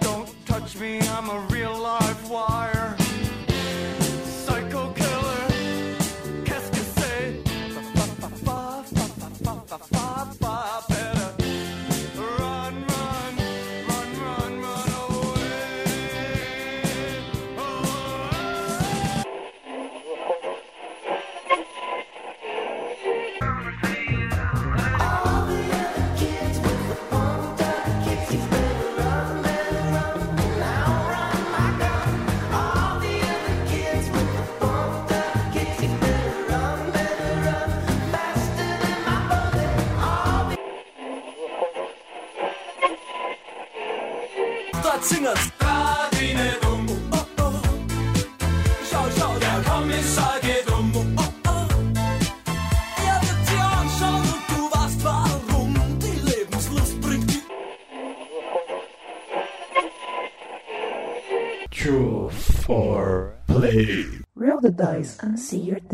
Don't touch me, I'm a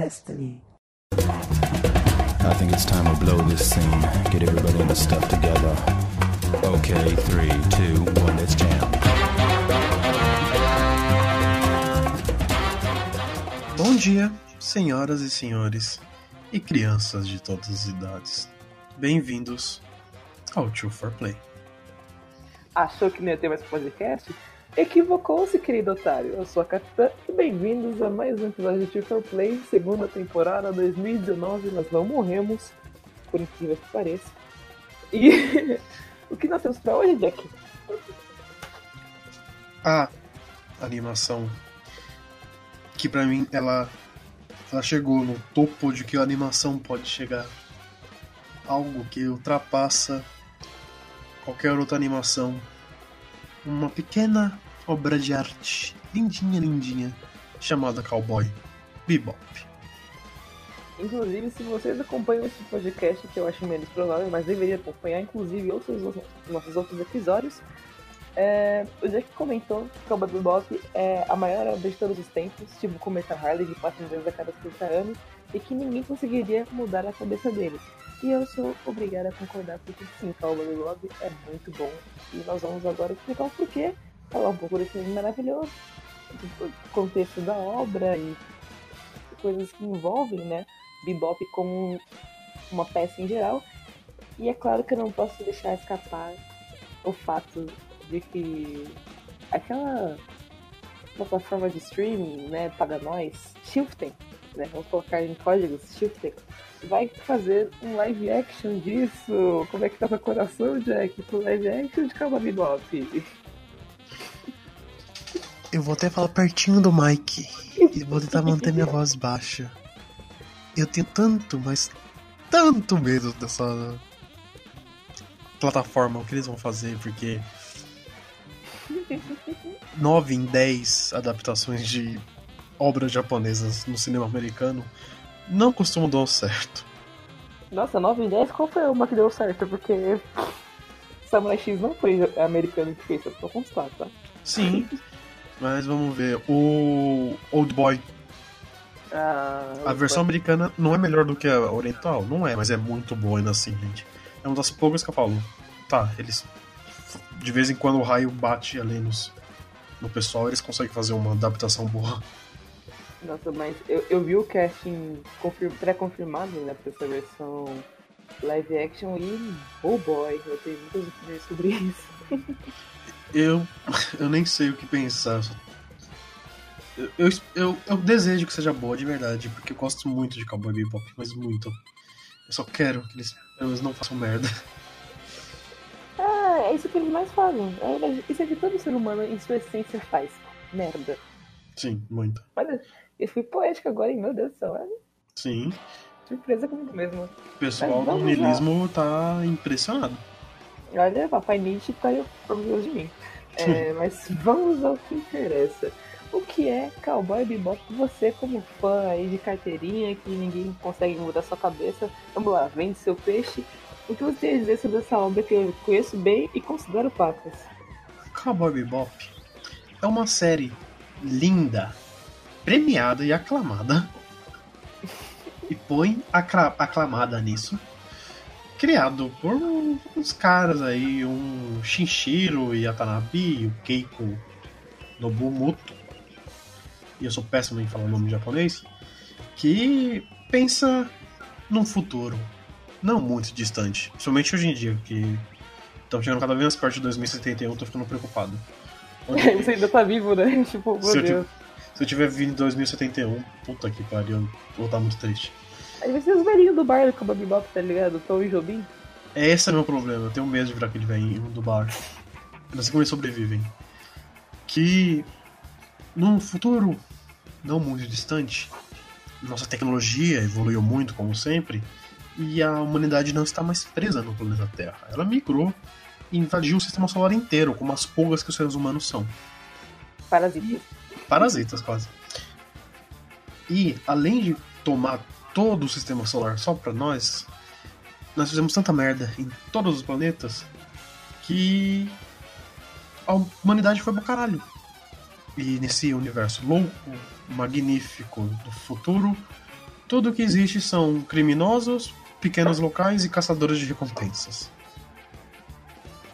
destiny. I think it's time we blow this scene. Get everybody in the stuff together. Okay, three, two, one, let's jam. Bom dia, senhoras e senhores, e crianças de todas as idades. Bem-vindos ao Two for Play. Achou que não ia ter mais podcast? Equivocou-se, querido otário. Eu sou a Capitã e bem-vindos a mais um episódio de for Play, segunda temporada 2019. Nós não morremos, por incrível que pareça. E o que nós temos pra hoje, Jack? A animação que pra mim ela ela chegou no topo de que a animação pode chegar. Algo que ultrapassa qualquer outra animação. Uma pequena obra de arte, lindinha, lindinha, chamada Cowboy Bebop. Inclusive, se vocês acompanham esse podcast, que eu acho menos provável, mas deveria acompanhar, inclusive, outros nossos outros episódios, é, o Jack comentou que Cowboy Bebop é a maior obra de todos os tempos, tipo o Cometa Harley, que passa vezes a cada 30 anos, e que ninguém conseguiria mudar a cabeça dele. E eu sou obrigada a concordar, porque sim, Cowboy Bebop é muito bom. E nós vamos agora explicar o porquê, falar um pouco desse filme maravilhoso, do contexto da obra e coisas que envolvem, né, Bebop como uma peça em geral. E é claro que eu não posso deixar escapar o fato de que aquela plataforma de streaming, né, paga nós, Shifting, né, vamos colocar em códigos, Shifting, vai fazer um live action disso. Como é que tá seu coração, Jack? Pro live action de Cowboy Bebop? Eu vou até falar pertinho do Mike e vou tentar manter minha voz baixa. Eu tenho tanto, mas tanto medo dessa plataforma, o que eles vão fazer, porque 9 em 10 adaptações de obras japonesas no cinema americano não costumam dar certo. Nossa, 9 em 10, qual foi uma que deu certo? Porque Samurai X não foi americano que fez, só pra constar, tá? Sim, mas vamos ver. O Old Boy, Ah, a versão americana não é melhor do que a oriental? Não é, mas é muito boa ainda assim, gente. É uma das poucas que eu falo. Tá, eles. De vez em quando o raio bate ali nos, no pessoal, eles conseguem fazer uma adaptação boa. Nossa, mas eu, eu vi o casting confir- pré-confirmado, né, pra essa versão live action e, oh boy, eu tenho muitas opiniões sobre isso. Eu, eu nem sei o que pensar. Eu, eu, eu, eu desejo que seja boa de verdade, porque eu gosto muito de Cowboy Bebop, mas muito. Eu só quero que eles, eles não façam merda. Ah, é isso que eles mais fazem. É, Isso é que todo ser humano, em sua essência, faz. Merda. Sim, muito. Olha, eu fui poética agora, hein? Meu Deus do céu. Olha, Sim. surpresa comigo mesmo. O pessoal do niilismo tá impressionado. Olha, Papai Nietzsche tá aí orgulhoso de mim. É, mas vamos ao que interessa. O que é Cowboy Bebop? Você, como fã aí de carteirinha, que ninguém consegue mudar sua cabeça, vamos lá, vende seu peixe. O que você tem a dizer sobre essa obra que eu conheço bem e considero pacas? Cowboy Bebop é uma série linda, premiada e aclamada. E põe aclamada nisso. Criado por uns caras aí, um Shinshiro Yatanabe e o Keiko Nobumoto. E eu sou péssimo em falar o nome japonês. Que pensa num futuro não muito distante. Principalmente hoje em dia, que estamos chegando cada vez mais perto de 2071, tô ficando preocupado. Onde- Você ainda tá vivo, né? Tipo, meu se, eu, Deus. ti- se eu tiver vindo em 2071, puta que pariu, eu vou estar muito triste. Aí vai ser os velhinhos do bar com o Bob Bop, tá ligado? Tom e Jobim. Esse é o meu problema, eu tenho medo de virar aquele velhinho do bar. Eu não sei como eles sobrevivem. Que num futuro não muito distante, nossa tecnologia evoluiu muito, como sempre, e a humanidade não está mais presa no planeta Terra. Ela migrou e invadiu o sistema solar inteiro, como as pulgas que os seres humanos são. Parasitas. Parasitas, quase. E, além de tomar todo o sistema solar só pra nós, nós fizemos tanta merda em todos os planetas que a humanidade foi pro caralho. E nesse universo louco, magnífico do futuro, tudo que existe são criminosos, pequenos locais e caçadores de recompensas.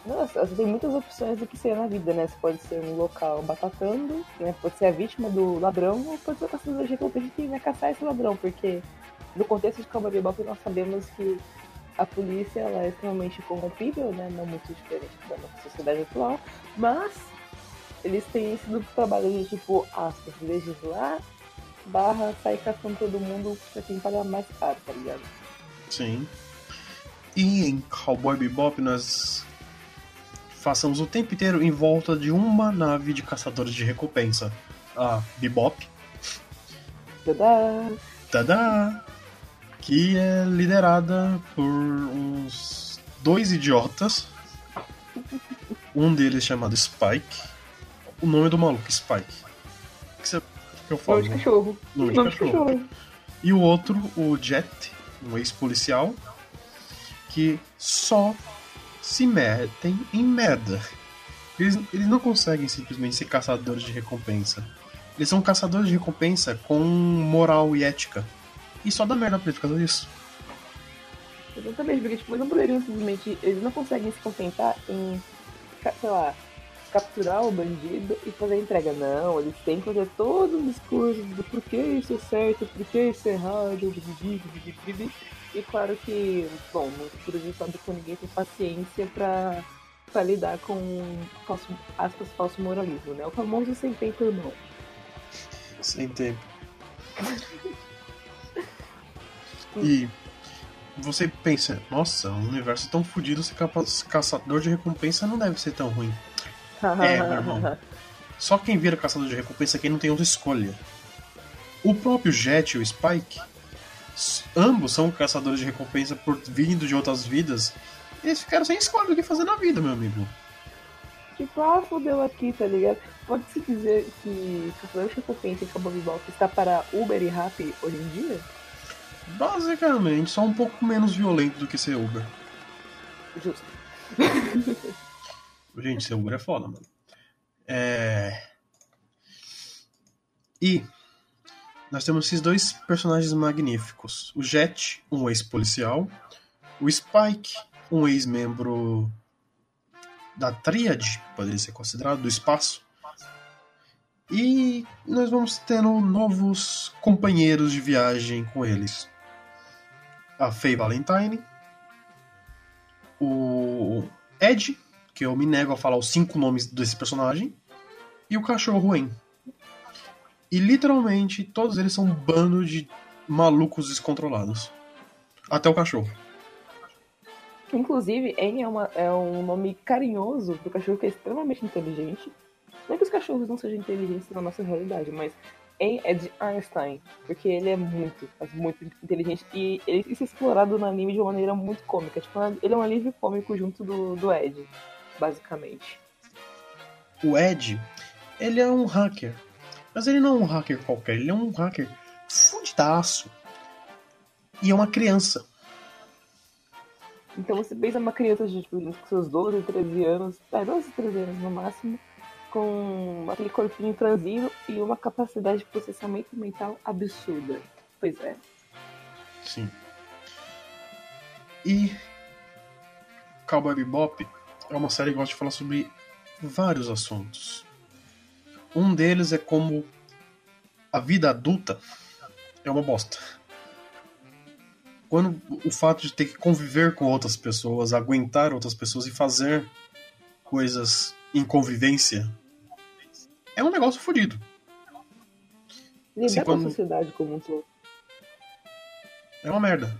Nossa, você tem muitas opções do que ser na vida, né? Você pode ser um local batatando, né? Pode ser a vítima do ladrão, ou pode ser o caçador de recompensa que vai caçar esse ladrão, porque no contexto de Cowboy Bebop nós sabemos que a polícia ela é extremamente corrompível, né? Não muito diferente da nossa sociedade atual, mas eles têm esse duplo trabalho de tipo, aspas, legislar barra sair caçando todo mundo pra quem paga mais caro, tá ligado? Sim. E em Cowboy Bebop nós passamos o tempo inteiro em volta de uma nave de caçadores de recompensa. A Bebop, Tadá! tada, que é liderada por uns dois idiotas. Um deles chamado Spike. O nome do maluco, Spike. O que, você, que eu falo? Nome de cachorro. Nome de cachorro. E o outro, o Jet, um ex-policial, que só se metem em merda. Eles, eles não conseguem simplesmente ser caçadores de recompensa. Eles são caçadores de recompensa com moral e ética. E só dá merda pra eles por causa disso. Exatamente, porque tipo, eles não poderiam simplesmente. Eles não conseguem se contentar em, sei lá, capturar o bandido e fazer a entrega. Não, eles têm que fazer todo um discurso do porquê isso é certo, porquê isso é errado, e claro que, bom, no futuro a gente sabe que ninguém tem paciência pra, pra lidar com falso, aspas, falso moralismo, né? O famoso sem tempo irmão. Sem tempo. E você pensa, nossa, um universo tão fodido, ser caçador de recompensa não deve ser tão ruim. É, meu irmão. Só quem vira caçador de recompensa é quem não tem outra escolha. O próprio Jet e o Spike, ambos são caçadores de recompensa por vindo de outras vidas. Eles ficaram sem escolha do que fazer na vida, meu amigo. Tipo, ah, fodeu aqui, tá ligado? Pode-se dizer que Caçador de Recompensa e Cowboy Bebop está para Uber e Rappi hoje em dia? Basicamente, só um pouco menos violento do que ser Uber. Justo. Gente, ser Uber é foda, mano. É. E nós temos esses dois personagens magníficos: o Jet, um ex-policial, o Spike, um ex-membro da Tríade, poderia ser considerado, do espaço. E nós vamos tendo novos companheiros de viagem com eles. A Faye Valentine, o Ed, que eu me nego a falar os cinco nomes desse personagem, e o cachorro En. E literalmente todos eles são um bando de malucos descontrolados. Até o cachorro. Inclusive, N é, é um nome carinhoso pro cachorro que é extremamente inteligente. Não que os cachorros não sejam inteligentes na nossa realidade, mas É de Einstein, porque ele é muito, mas muito inteligente e ele isso é explorado no anime de uma maneira muito cômica. Tipo, ele é um alívio cômico junto do, do Ed, basicamente. O Ed, ele é um hacker. Mas ele não é um hacker qualquer, ele é um hacker fudidaço. E é uma criança. Então você pensa uma criança de tipo, com seus 12, 13 anos, é, 12, 13 anos no máximo, com aquele corpinho franzino e uma capacidade de processamento mental absurda. Pois é. Sim. E Cowboy Bebop é uma série que gosta de falar sobre vários assuntos. Um deles é como a vida adulta é uma bosta. Quando o fato de ter que conviver com outras pessoas, aguentar outras pessoas e fazer coisas em convivência é um negócio fodido. Lidar Assim, com a sociedade como um todo. É uma merda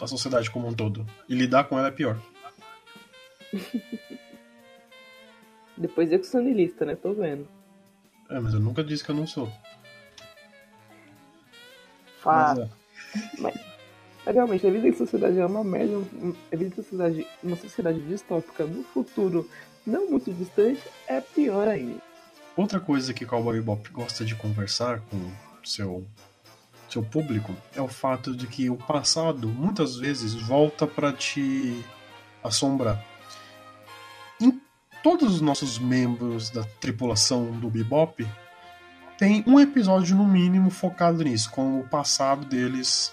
a sociedade como um todo. E lidar com ela é pior. Depois eu que sou niilista, né? Tô vendo. É, mas eu nunca disse que eu não sou. Fá. Mas, é. Mas realmente, a vida em sociedade é uma merda. A vida em sociedade, uma sociedade distópica no futuro não muito distante é pior ainda. Outra coisa que Cowboy Bebop gosta de conversar com seu seu público é o fato de que o passado muitas vezes volta para te assombrar. Em todos os nossos membros da tripulação do Bebop tem um episódio no mínimo focado nisso, com o passado deles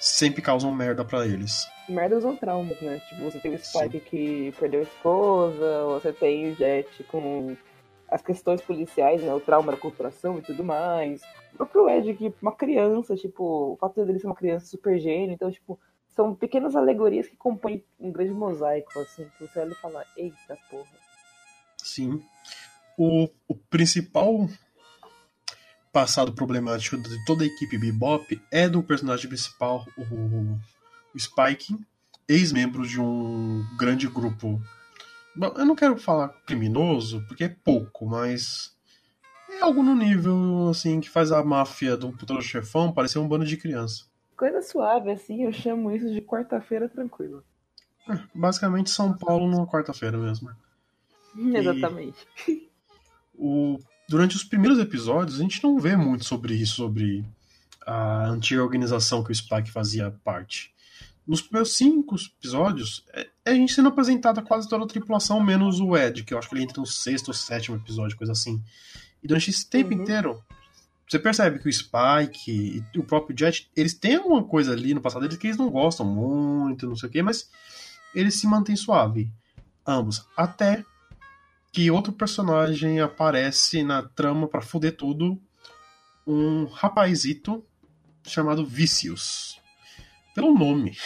sempre causam merda pra eles. Merdas ou traumas, né? Tipo, você tem o Spike que perdeu a esposa, você tem o Jet com as questões policiais, né? O trauma da corporação e tudo mais. O próprio Ed, que uma criança, tipo, o fato dele ser uma criança super gênio, então, tipo, são pequenas alegorias que compõem um grande mosaico, assim, que você olha e fala, eita porra. Sim. O, o principal passado problemático de toda a equipe Bebop é do personagem principal, o, o Spike, ex-membro de um grande grupo. Bom, eu não quero falar criminoso, porque é pouco, mas é algo no nível assim que faz a máfia do puto chefão parecer um bando de criança. Coisa suave, assim, eu chamo isso de quarta-feira tranquila. Basicamente São Paulo numa quarta-feira mesmo. Exatamente. o, durante os primeiros episódios, a gente não vê muito sobre isso, sobre a antiga organização que o Spike fazia parte. Nos primeiros cinco episódios, é, é a gente sendo apresentada quase toda a tripulação, menos o Ed, que eu acho que ele entra no sexto ou sétimo episódio, coisa assim. E durante esse tempo Uhum. inteiro, você percebe que o Spike e o próprio Jet, eles têm alguma coisa ali no passado deles que eles não gostam muito, não sei o quê, mas eles se mantêm suave. Ambos. Até que outro personagem aparece na trama pra fuder tudo. Um rapazito chamado Vicious. Pelo nome,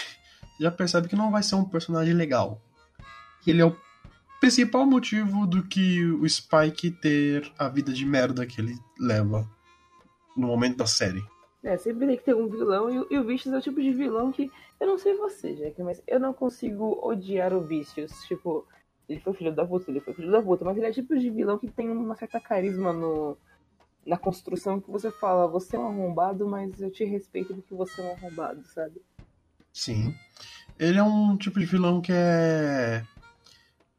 já percebe que não vai ser um personagem legal. Ele é o principal motivo do que o Spike ter a vida de merda que ele leva no momento da série. É, sempre tem que ter um vilão, e, e o Vicious é o tipo de vilão que. Eu não sei você, Jack, mas eu não consigo odiar o Vicious. Tipo, ele foi filho da puta, ele foi filho da puta, mas ele é o tipo de vilão que tem uma certa carisma no, na construção que você fala, você é um arrombado, mas eu te respeito porque você é um arrombado, sabe? Sim. Ele é um tipo de vilão que é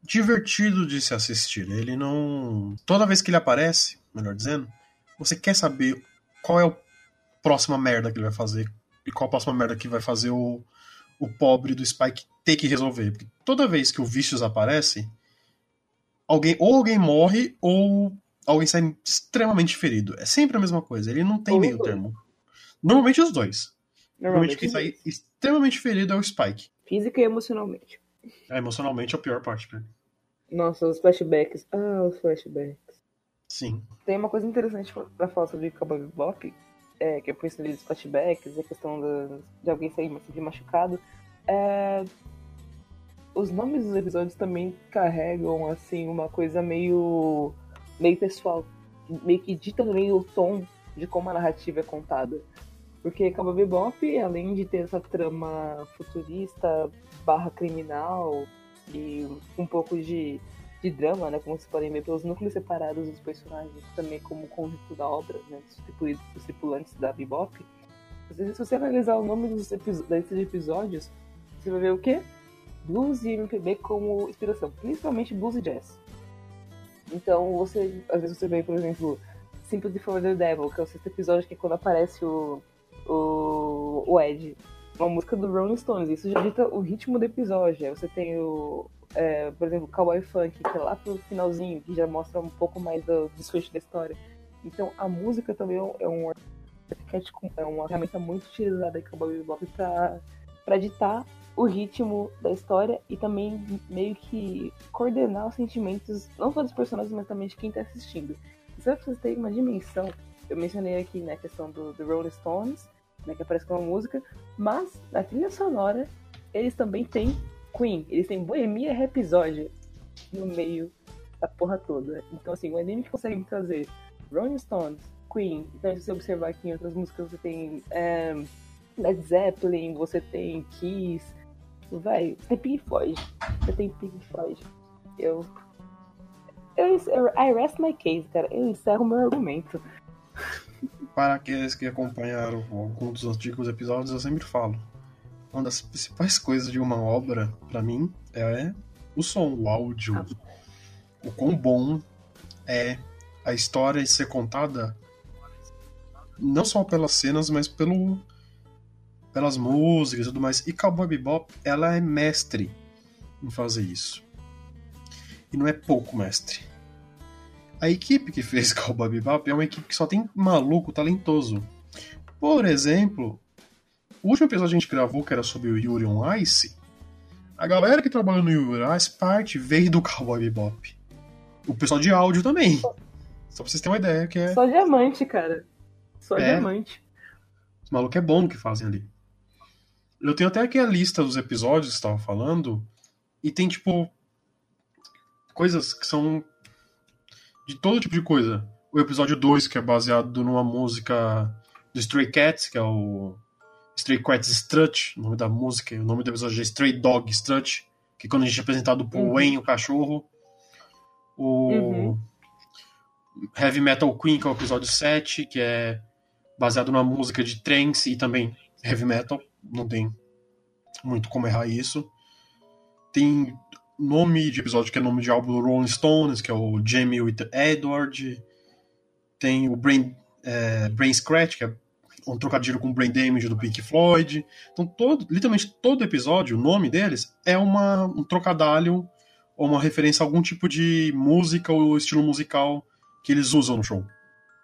divertido de se assistir. Ele não. Toda vez que ele aparece, melhor dizendo, você quer saber qual é a próxima merda que ele vai fazer e qual a próxima merda que vai fazer o, o pobre do Spike ter que resolver. Porque toda vez que o Vicious aparece, alguém ou alguém morre ou alguém sai extremamente ferido. É sempre a mesma coisa. Ele não tem meio termo. Normalmente os dois. Normalmente Normalmente, quem sai extremamente ferido é o Spike. física e emocionalmente. É, emocionalmente é a pior parte pra ele. Nossa, os flashbacks. Ah, os flashbacks. Sim. Tem uma coisa interessante pra- falar sobre Cowboy Bebop, é, que eu penso dos flashbacks, a questão da- de alguém sair sempre machucado. É, os nomes dos episódios também carregam, assim, uma coisa meio, meio pessoal. Meio que dita também o tom de como a narrativa é contada. Porque Cowboy Bebop, além de ter essa trama futurista, barra criminal, e um pouco de de drama, né? Como vocês podem ver pelos núcleos separados dos personagens, também como conjunto da obra, né? Dos, tripu- dos tripulantes da Bebop. Se se você analisar o nome dos episo- da lista de episódios, você vai ver o quê? Blues e MPB como inspiração, principalmente blues e jazz. Então, você, às vezes você vê, por exemplo, Sympathy for the Devil, que é o sexto episódio, que é quando aparece o, o, o Ed, uma música do Rolling Stones. Isso já dita o ritmo do episódio. Você tem o, é, por exemplo, Cowboy Funk, que é lá pro finalzinho, que já mostra um pouco mais do desfecho da história. Então, a música também é um arquétipo, é uma ferramenta muito utilizada em Cowboy Bebop pra, pra ditar o ritmo da história e também meio que coordenar os sentimentos, não só dos personagens, mas também de quem tá assistindo. Só pra vocês terem uma dimensão, eu mencionei aqui né, a questão do, do Rolling Stones, né, que aparece com uma música, mas na trilha sonora eles também têm Queen, eles têm Bohemia Rhapsody no meio da porra toda. Então, assim, o anime consegue trazer Rolling Stones, Queen, então se você observar aqui em outras músicas, você tem é, Led Zeppelin, você tem Kiss, vai, você tem Pink Floyd, você tem Pink Floyd. Eu, eu I rest my case, cara, eu encerro meu argumento. Para aqueles que acompanharam algum dos antigos episódios, eu sempre falo. Uma das principais coisas de uma obra, pra mim, é o som, o áudio. O quão bom é a história ser contada não só pelas cenas, mas pelo pelas músicas e tudo mais. E Cowboy Bebop, ela é mestre em fazer isso. E não é pouco mestre. A equipe que fez Cowboy Bebop é uma equipe que só tem maluco talentoso. Por exemplo, o último episódio que a gente gravou, que era sobre o Yuri on Ice, a galera que trabalhou no Yuri on Ice, parte veio do Cowboy Bebop. O pessoal de áudio também. Só pra vocês terem uma ideia que é... Só diamante, cara. Só É. diamante. Os malucos é bom no que fazem ali. Eu tenho até aqui a lista dos episódios que você tava falando, e tem, tipo, coisas que são de todo tipo de coisa. O episódio 2, que é baseado numa música do Stray Cats, que é o Stray Cats Strut, o nome da música, o nome do episódio é Stray Dog Strut, que é quando a gente é apresentado pro Uhum. Wayne, o cachorro. O Uhum. Heavy Metal Queen, que é o episódio 7, que é baseado numa música de trance e também heavy metal, não tem muito como errar isso. Tem nome de episódio que é nome de álbum do Rolling Stones, que é o Jamie with Edward. Tem o Brain, é, Brain Scratch, que é um trocadilho com Brain Damage do Pink Floyd. Então, todo, literalmente todo episódio, o nome deles é uma, um trocadilho ou uma referência a algum tipo de música ou estilo musical que eles usam no show.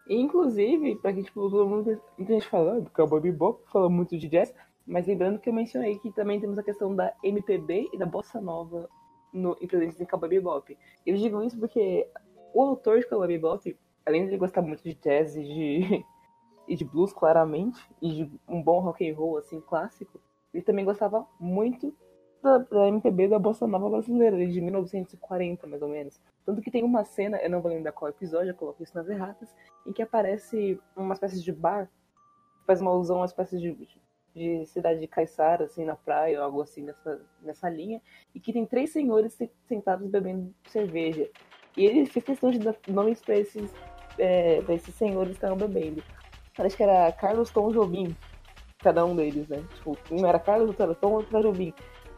Inclusive, pra quem, tipo, todo mundo, muita gente falando, Cowboy Bebop, fala muito de jazz, mas lembrando que eu mencionei que também temos a questão da MPB e da bossa nova no, em presentes em Cowboy Bebop. Eu digo isso porque o autor de Cowboy Bebop, além de ele gostar muito de jazz e de, e de blues, claramente, e de um bom rock and roll, assim, clássico, ele também gostava muito da, da MPB da bossa nova brasileira, de 1940, mais ou menos. Tanto que tem uma cena, eu não vou lembrar qual episódio, eu coloco isso nas erratas, em que aparece uma espécie de bar, faz uma alusão a uma espécie de, de cidade de Caiçara, assim, na praia, ou algo assim nessa, nessa linha, e que tem três senhores se- sentados bebendo cerveja. E ele fez questão de dar nomes pra esses, é, pra esses senhores que estavam bebendo. Parece que era Carlos Tom Jobim, cada um deles, né? Tipo, um era Carlos, outro era Tom, outro era Jobim.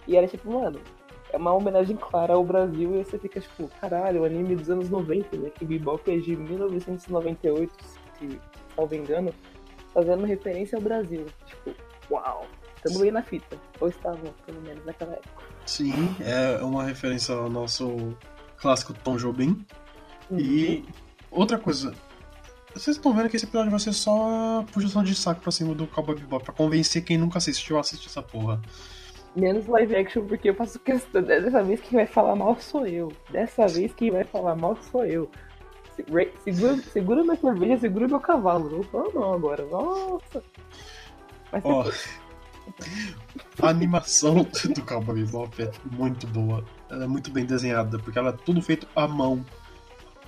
E era tipo, mano, é uma homenagem clara ao Brasil e você fica tipo, caralho, o anime dos anos 90, né? Que Bebop é de 1998, se me engano, fazendo referência ao Brasil. Tipo, uau, estamos bem na fita. Ou estavam, pelo menos, naquela época. Sim, é uma referência ao nosso clássico Tom Jobim. E outra coisa, vocês estão vendo que esse episódio vai ser só puxação de saco pra cima do Cowboy Bebop pra convencer quem nunca assistiu a assistir essa porra. Menos live action, porque eu faço questão. Dessa vez quem vai falar mal sou eu. Dessa vez quem vai falar mal sou eu. Segura, segura minha cerveja, segura meu cavalo. Não vou falar não agora. Nossa. Ó, a animação do Cowboy Bebop é muito boa. Ela é muito bem desenhada, porque ela é tudo feito à mão,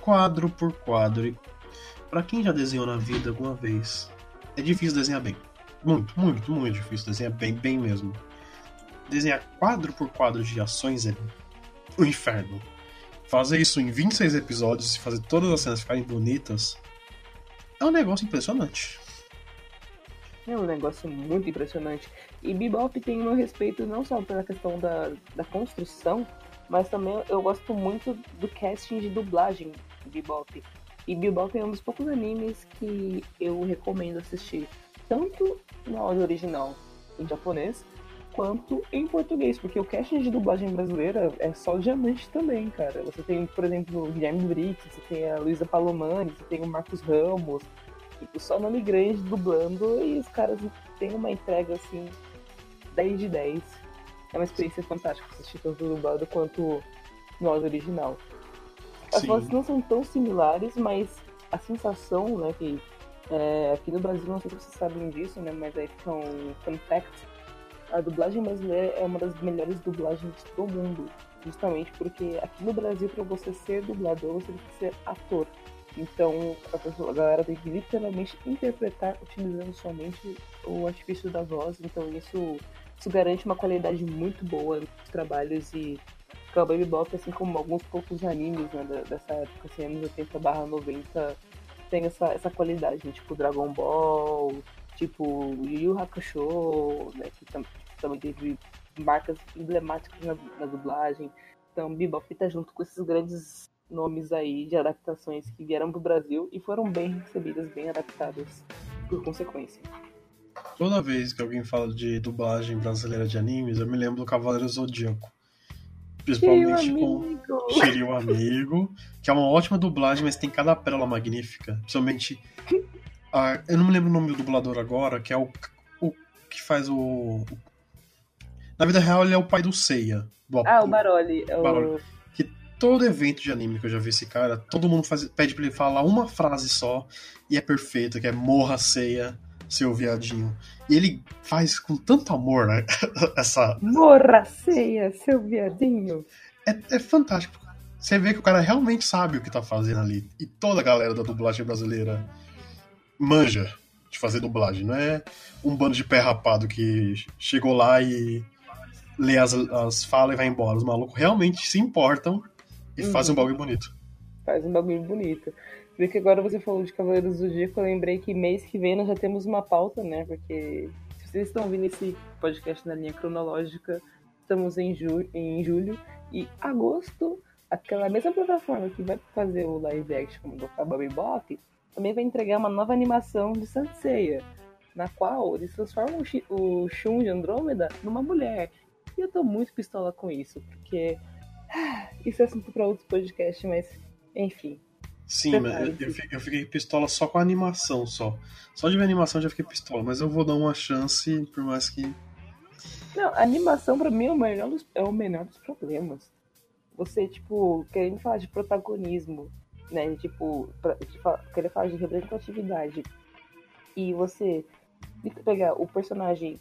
quadro por quadro. E pra quem já desenhou na vida alguma vez, é difícil desenhar bem. Muito, muito, muito difícil desenhar bem, bem mesmo. Desenhar quadro por quadro de ações é o inferno. Fazer isso em 26 episódios e fazer todas as cenas ficarem bonitas é um negócio impressionante. É um negócio muito impressionante. E Bebop tem o meu respeito não só pela questão da, da construção, mas também eu gosto muito do casting de dublagem de Bebop. E Bebop é um dos poucos animes que eu recomendo assistir, tanto no áudio original em japonês, quanto em português, porque o casting de dublagem brasileira é só diamante também, cara. Você tem, por exemplo, o Guilherme Briggs, você tem a Luísa Palomani, você tem o Marcos Ramos, tipo, só nome grande dublando e os caras têm uma entrega assim 10 de 10. é uma experiência fantástica assistir tanto dublado quanto no áudio original. As Sim. vozes não são tão similares, mas a sensação, né, que é, aqui no Brasil, não sei se vocês sabem disso, né, mas aí fica um fun fact, a dublagem brasileira é uma das melhores dublagens do mundo, justamente porque aqui no Brasil, para você ser dublador, você tem que ser ator. Então, a, pessoa, a galera tem que literalmente interpretar utilizando somente o artifício da voz, então isso, isso garante uma qualidade muito boa nos trabalhos e Cowboy Bebop, assim como alguns poucos animes né, dessa época, assim, anos 80 barra 90, tem essa, essa qualidade, né, tipo Dragon Ball, tipo Yu Yu Hakusho, né, que tam- também teve marcas emblemáticas na, na dublagem. Então, Bebop tá junto com esses grandes nomes aí de adaptações que vieram pro Brasil e foram bem recebidas, bem adaptadas por consequência. Toda vez que alguém fala de dublagem brasileira de animes, eu me lembro do Cavaleiro Zodíaco. Principalmente com Shiryu Amigo, que é uma ótima dublagem, mas tem cada pérola magnífica. Principalmente. a- eu não me lembro o nome do dublador agora, que é o, o que faz o. o- Na vida real, ele é o pai do Seiya. Do Ah, o Baroli. é o- Baroli. Todo evento de anime que eu já vi esse cara, todo mundo faz- pede pra ele falar uma frase só e é perfeito, que é morra Seiya, seu viadinho. E ele faz com tanto amor, né? Essa, Morra ceia, seu viadinho. É, é fantástico. Você vê que o cara realmente sabe o que tá fazendo ali. E toda a galera da dublagem brasileira manja de fazer dublagem. Não é um bando de pé rapado que chegou lá e lê as, as falas e vai embora. Os malucos realmente se importam e Uhum. fazem um bagulho bonito. Faz um bagulho bonito. Vê que agora você falou de Cavaleiros do Zodíaco, eu lembrei que mês que vem nós já temos uma pauta, né? Porque se vocês estão ouvindo esse podcast na linha cronológica, estamos em, ju em julho e agosto, aquela mesma plataforma que vai fazer o live action do Cowboy Bebop, também vai entregar uma nova animação de Sanseiya, na qual eles transformam o Shun de Andrômeda numa mulher. E eu tô muito pistola com isso, porque isso é assunto para outro podcast, mas enfim. Sim, mas eu, eu fiquei, eu fiquei pistola só com a animação, só. Só de ver a animação já fiquei pistola, mas eu vou dar uma chance, por mais que. Não, a animação pra mim é o menor dos, é o menor dos problemas. Você, tipo, querendo falar de protagonismo, né? Tipo, pra, querer falar de representatividade. E você pegar o personagem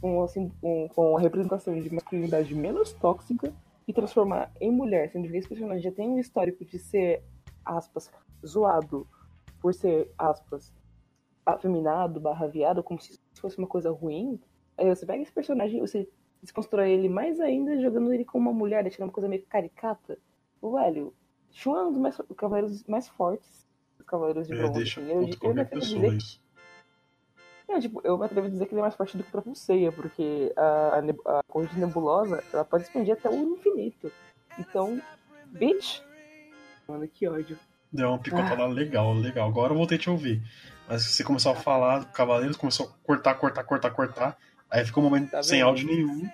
com, assim, com, com a representação de masculinidade menos tóxica e transformar em mulher, sendo que esse personagem já tem um histórico de ser, aspas, zoado por ser, aspas, afeminado, barra viado, como se isso fosse uma coisa ruim. Aí você pega esse personagem, você desconstrói ele mais ainda, jogando ele como uma mulher, deixando uma coisa meio caricata. O velho, Shun é um dos mais, cavaleiros mais fortes dos cavaleiros de É, bronze. deixa assim. Eu, eu a pessoa dizer isso. Não, tipo, eu me atrevo a dizer que ele é mais forte do que o próprio Seiya, porque a, a, a corrente nebulosa, ela pode expandir até o infinito. Então, bitch! Mano, que ódio. Deu uma picotada legal, legal. Agora eu voltei a te ouvir. Mas você começou a falar do Cavaleiros, começou a cortar, cortar, cortar, cortar. Aí ficou um momento Tá sem áudio nenhum.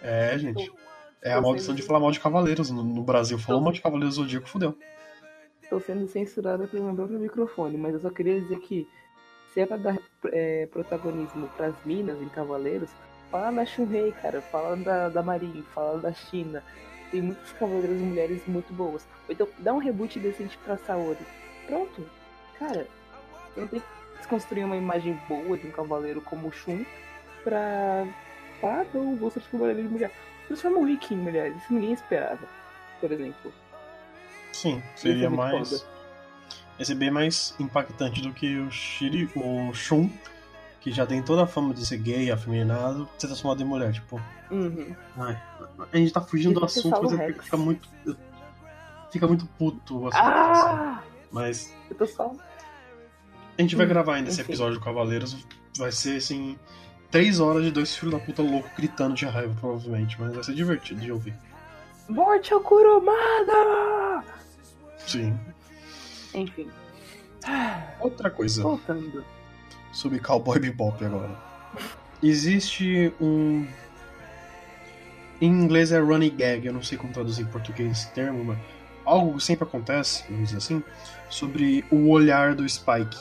É, gente. É a maldição de falar mal de Cavaleiros no, no Brasil. Falou mal de Cavaleiros Zodíaco, fudeu. Tô sendo censurada pelo meu próprio microfone, mas eu só queria dizer que se é pra dar é, protagonismo pras minas em Cavaleiros, fala da Shunrei, cara, fala da, da Marin, fala da China. Tem muitos cavaleiros mulheres muito boas. Ou então dá um reboot decente pra Saori. Pronto. Cara, não tem que desconstruir uma imagem boa de um cavaleiro como o Shun pra. Ah, não, vou ser cavaleiro de mulher. Transforma o Rick em mulher, isso ninguém esperava, por exemplo. Sim, seria é muito mais. foda. Ia ser bem mais impactante do que o Shiri, o Shun, que já tem toda a fama de ser gay, afeminado, ser transformado em mulher. Tipo, Uhum. ai, a gente tá fugindo do assunto, mas é fica muito. Fica muito puto o assunto. assim. Ah! Mas Eu tô só. a gente vai Hum, gravar ainda esse enfim. episódio do Cavaleiros. Vai ser assim. Três horas de dois filhos da puta louco gritando de raiva, provavelmente. Mas vai ser divertido de ouvir. Morte ao Kurumada! Sim. Enfim. Outra coisa. Voltando. sobre Cowboy Bebop agora. Existe um. Em inglês é running gag, eu não sei como traduzir em português esse termo, mas algo que sempre acontece, vamos dizer assim, sobre o olhar do Spike.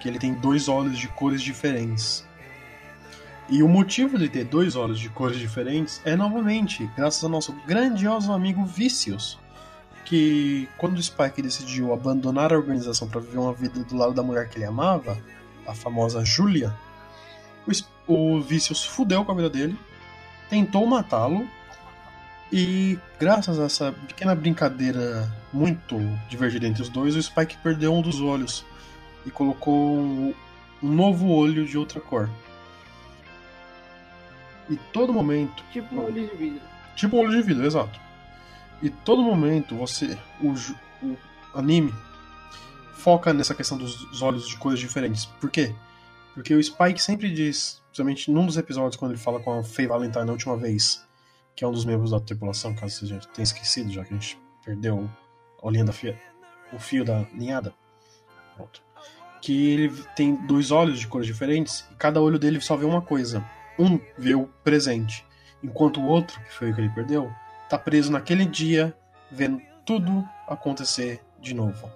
Que ele tem dois olhos de cores diferentes. E o motivo de ter dois olhos de cores diferentes é novamente graças ao nosso grandioso amigo Vicious, que quando o Spike decidiu abandonar a organização para viver uma vida do lado da mulher que ele amava, a famosa Julia, o, o Vicious fudeu com a vida dele, tentou matá-lo e graças a essa pequena brincadeira muito divertida entre os dois, o Spike perdeu um dos olhos e colocou um, um novo olho de outra cor. E todo momento Tipo um olho de vidro. Tipo um olho de vidro, exato. E todo momento você. O, o anime foca nessa questão dos olhos de cores diferentes. Por quê? Porque o Spike sempre diz, principalmente num dos episódios, quando ele fala com a Faye Valentine na última vez, que é um dos membros da tripulação, caso você já tenha esquecido, já que a gente perdeu a linha da fia, o fio da linhada. Pronto. Que ele tem dois olhos de cores diferentes e cada olho dele só vê uma coisa. Um vê o presente, enquanto o outro, que foi o que ele perdeu, tá preso naquele dia, vendo tudo acontecer de novo.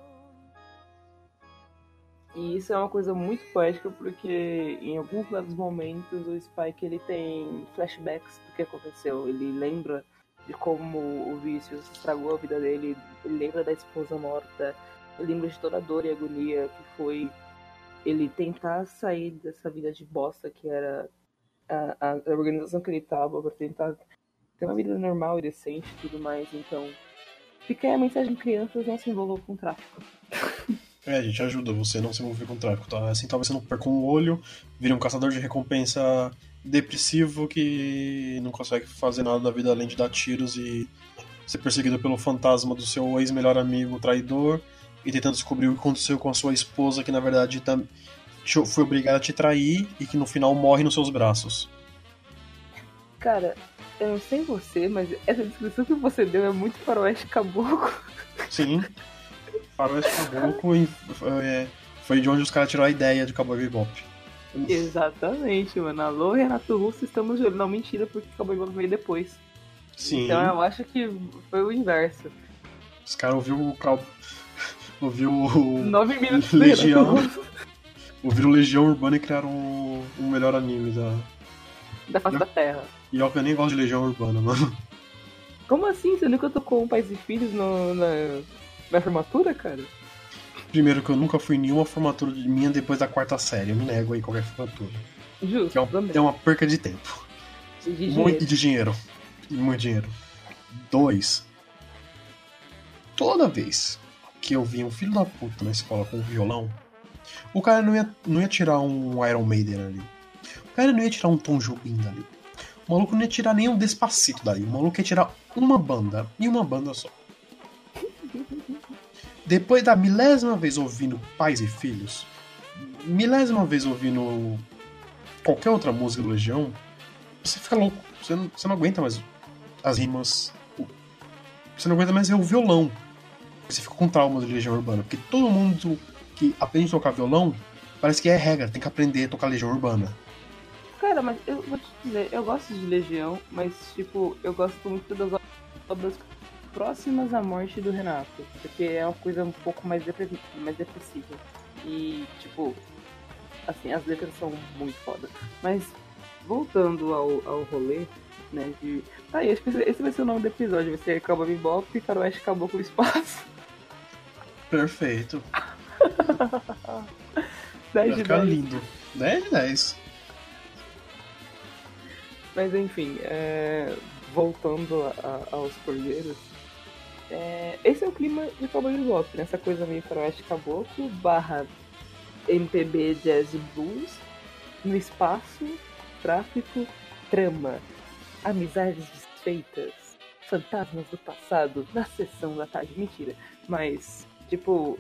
E isso é uma coisa muito poética porque em alguns dos momentos o Spike ele tem flashbacks do que aconteceu. Ele lembra de como o vício estragou a vida dele, ele lembra da esposa morta, ele lembra de toda a dor e agonia que foi ele tentar sair dessa vida de bosta que era a, a, organização que ele tava pra tentar ter uma vida normal e decente e tudo mais. Então, fica aí a mensagem crianças não se envolvam com tráfico. É, a gente ajuda você a não se envolver com tráfico, tá? Assim talvez você não perca um olho, vire um caçador de recompensa depressivo que não consegue fazer nada da vida além de dar tiros e ser perseguido pelo fantasma do seu ex-melhor amigo traidor e tentando descobrir o que aconteceu com a sua esposa, que na verdade foi obrigada a te trair e que no final morre nos seus braços. Cara, eu não sei você, mas essa descrição que você deu é muito faroeste caboclo. Sim. Faroeste Caboclo e, é, foi de onde os caras tiraram a ideia de Cowboy Bebop. Exatamente, mano. Alô, Renato Russo, estamos olho. Não, mentira, porque Cowboy Bebop veio depois. Sim. Então eu acho que foi o inverso. Os caras ouviram o ouviu o... Nove minutos Legião. Ouviram Legião Urbana e criaram o, o melhor anime da. da face da Terra. E ó, que eu nem gosto de Legião Urbana, mano. Como assim? Você nunca tocou um Pais e Filhos no- na, na formatura, cara? Primeiro que eu nunca fui em nenhuma formatura de minha depois da quarta série. Eu me nego aí qualquer formatura. Justo, Que é, um- também. é uma perca de tempo. De Muito dinheiro. de dinheiro. E muito dinheiro. Dois. Toda vez que eu vi um filho da puta na escola com um violão, o cara não ia, não ia tirar um Iron Maiden ali. O cara não ia tirar um Tom Jobim dali. O maluco não ia tirar nenhum Despacito dali. O maluco ia tirar uma banda. E uma banda só. Depois da milésima vez ouvindo Pais e Filhos, milésima vez ouvindo qualquer outra música do Legião, você fica louco. Você não, você não aguenta mais as rimas. Você não aguenta mais ver o violão. Você fica com trauma de Legião Urbana. Porque todo mundo que aprende a tocar violão parece que é regra, tem que aprender a tocar Legião Urbana. Cara, mas eu vou te dizer, eu gosto de Legião, mas, tipo, eu gosto muito das obras próximas à morte do Renato. Porque é uma coisa um pouco mais, depre- mais depressiva. E, tipo, assim, as letras são muito foda. Mas, voltando ao, ao rolê, né, de... Tá aí, acho que esse vai ser o nome do episódio. Vai ser Cowboy Bebop e Faroeste Caboclo Espaço. Perfeito. 10 Vai de ficar 10. lindo. 10 de 10. Mas enfim, é, voltando a- a- aos cordeiros, é, esse é o clima de Cowboy Bebop, né? Essa coisa meio faroeste caboclo, barra MPB, jazz e blues, no espaço, tráfico, trama, amizades desfeitas, fantasmas do passado, na sessão da tarde. Mentira, mas, tipo,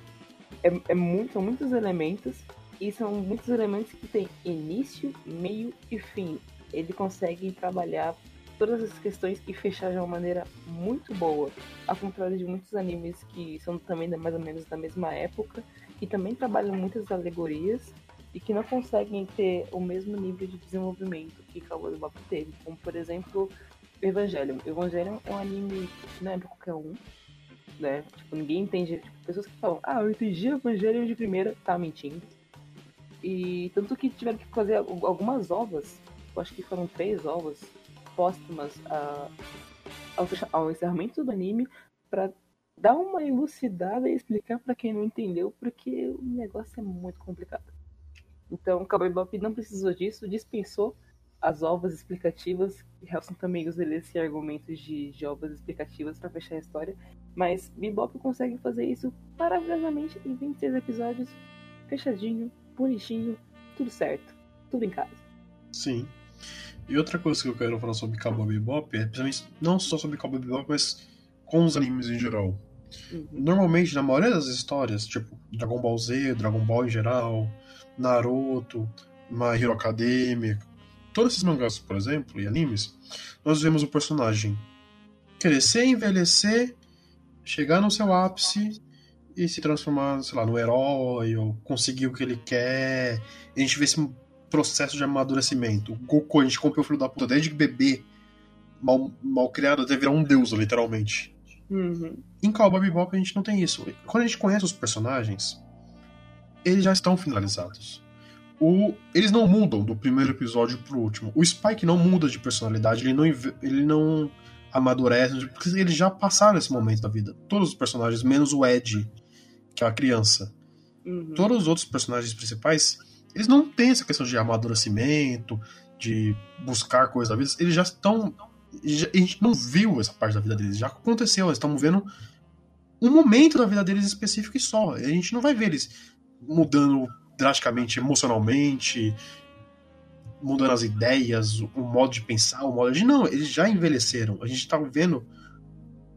é, é muito, são muitos elementos e são muitos elementos que têm início, meio e fim ele consegue trabalhar todas as questões e fechar de uma maneira muito boa. Ao contrário de muitos animes que são também mais ou menos da mesma época, que também trabalham muitas alegorias e que não conseguem ter o mesmo nível de desenvolvimento que Cowboy Bebop teve. Como, por exemplo, Evangelion. Evangelion é um anime que não é pra qualquer um, né? Tipo, ninguém entende. Tipo, pessoas que falam, ah, eu entendi Evangelion de primeira, tá mentindo. E tanto que tiveram que fazer al- algumas ovas acho que foram três ovas póstumas a- ao, encerramento do anime pra dar uma elucidada e explicar pra quem não entendeu, porque o negócio é muito complicado. Então, Cowboy Bebop não precisou disso, dispensou as ovas explicativas, que Hellson também usa esse argumentos de, de ovas explicativas pra fechar a história, mas Bebop consegue fazer isso maravilhosamente em 26 episódios, fechadinho, bonitinho, tudo certo, tudo em casa. Sim. E outra coisa que eu quero falar sobre Cowboy Bebop é principalmente não só sobre Cowboy Bebop, mas com os animes em geral. Uhum. Normalmente, na maioria das histórias, tipo Dragon Ball Z, Dragon Ball em geral, Naruto, My Hero Academia, todos esses mangás, por exemplo, e animes, nós vemos o personagem crescer, envelhecer, chegar no seu ápice e se transformar, sei lá, no herói ou conseguir o que ele quer. E a gente vê esse processo de amadurecimento. O Goku, a gente comprou o filho da puta desde bebê, mal, mal criado, até virar um deus, literalmente. Uhum. Em Cowboy Bebop a gente não tem isso. Quando a gente conhece os personagens, eles já estão finalizados. O, eles não mudam do primeiro episódio pro último. O Spike não muda de personalidade, ele não, ele não amadurece, porque eles já passaram esse momento da vida. Todos os personagens, menos o Ed, que é a criança. Uhum. Todos os outros personagens principais, eles não têm essa questão de amadurecimento, de buscar coisas da vida. Eles já estão. já- a gente não viu essa parte da vida deles, já aconteceu. Nós estamos vendo um momento da vida deles específico e só. A gente não vai ver eles mudando drasticamente emocionalmente, mudando as ideias, o modo de pensar, o modo de. Não, eles já envelheceram. A gente está vendo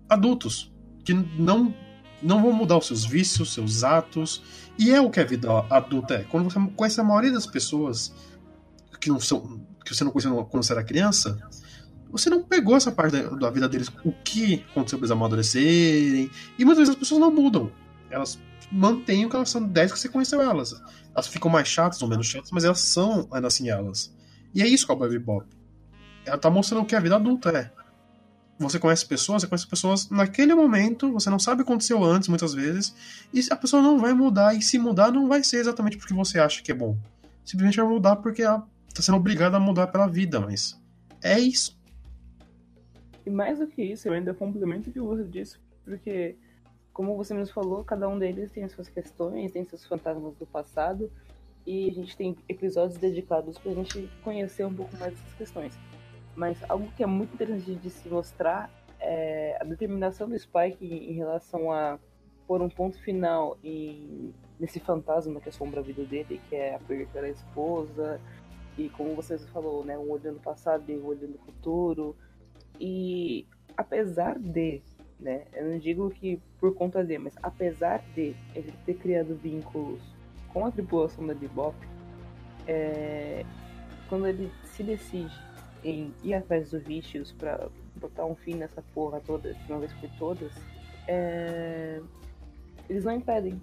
adultos que não, não vão mudar os seus vícios, seus atos. E é o que a vida adulta é. Quando você conhece a maioria das pessoas que não são. que você não conhecia quando você era criança, você não pegou essa parte da, da vida deles, o que aconteceu pra eles amadurecerem. E muitas vezes as pessoas não mudam. Elas mantêm o que elas são desde que você conheceu elas. Elas ficam mais chatas ou menos chatas, mas elas são ainda assim elas. E é isso que a Baby Bebop. Ela tá mostrando o que a vida adulta é. Você conhece pessoas, você conhece pessoas naquele momento, você não sabe o que aconteceu antes, muitas vezes, e a pessoa não vai mudar, e se mudar, não vai ser exatamente porque você acha que é bom. Simplesmente vai mudar porque ela tá sendo obrigada a mudar pela vida, mas. É isso. E mais do que isso, eu ainda complemento o que você disse, porque, como você mesmo falou, cada um deles tem suas questões, tem seus fantasmas do passado, e a gente tem episódios dedicados pra gente conhecer um pouco mais dessas questões. Mas algo que é muito interessante de se mostrar é a determinação do Spike em relação a pôr um ponto final em, nesse fantasma que assombra a vida dele, que é a perda da esposa, e como você falou, né, um olhando passado e um olhando futuro. E apesar de, né, eu não digo que por conta de, mas apesar de ele ter criado vínculos com a tripulação da Bebop, é, quando ele se decide em ir atrás do Vicious pra botar um fim nessa porra toda, de uma vez por todas, é, eles não impedem.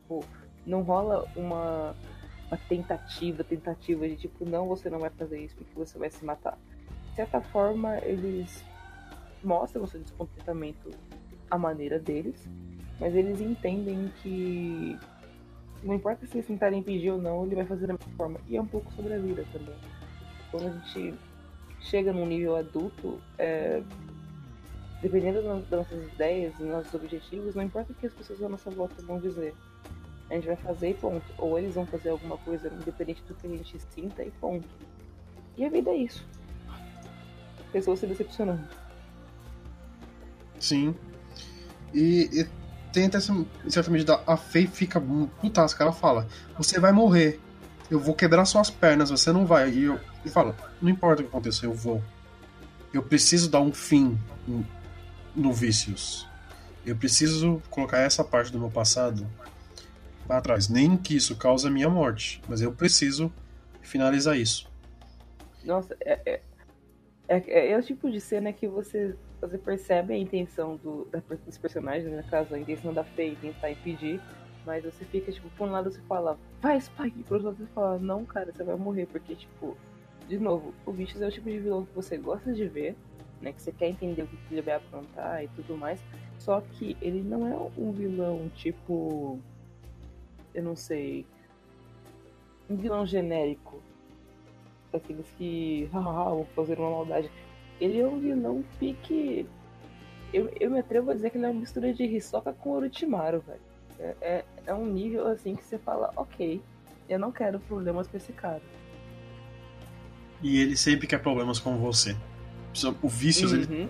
Tipo, não rola uma, uma tentativa, tentativa de tipo, não, você não vai fazer isso porque você vai se matar. De certa forma, eles mostram o seu descontentamento à maneira deles, mas eles entendem que não importa se eles tentarem impedir ou não, ele vai fazer da mesma forma. E é um pouco sobre a vida também. Quando a gente chega num nível adulto, é, dependendo das nossas ideias e nossos objetivos, não importa o que as pessoas à nossa volta vão dizer. A gente vai fazer e ponto. Ou eles vão fazer alguma coisa independente do que a gente sinta e ponto. E a vida é isso. Pessoas se decepcionando. Sim. E, e tem até certa medida a Faye fica putasca. Ela fala: Você vai morrer. Eu vou quebrar suas pernas, você não vai. E eu e fala: Não importa o que aconteça, eu vou. Eu preciso dar um fim no- Vícios. Eu preciso colocar essa parte do meu passado para trás. Nem que isso cause a minha morte, mas eu preciso finalizar isso. Nossa, é, é, é, é o tipo de cena que você, você percebe a intenção do, da, dos personagens, né? no caso, a intenção da Faye tentar impedir, mas você fica, tipo, por um lado você fala, vai, Spike, por outro lado você fala, não, cara, você vai morrer, porque, tipo, de novo, o Vicious é o tipo de vilão que você gosta de ver, né? Que você quer entender o que ele vai aprontar e tudo mais, só que ele não é um vilão, tipo, eu não sei, um vilão genérico aqueles que hahaha, vão fazer uma maldade. Ele é um vilão pique. Eu, eu me atrevo a dizer que ele é uma mistura de Hisoka com Orochimaru, velho. É, é, é um nível assim que você fala, ok, eu não quero problemas com esse cara. E ele sempre quer problemas com você. O Vícios, ele Uhum.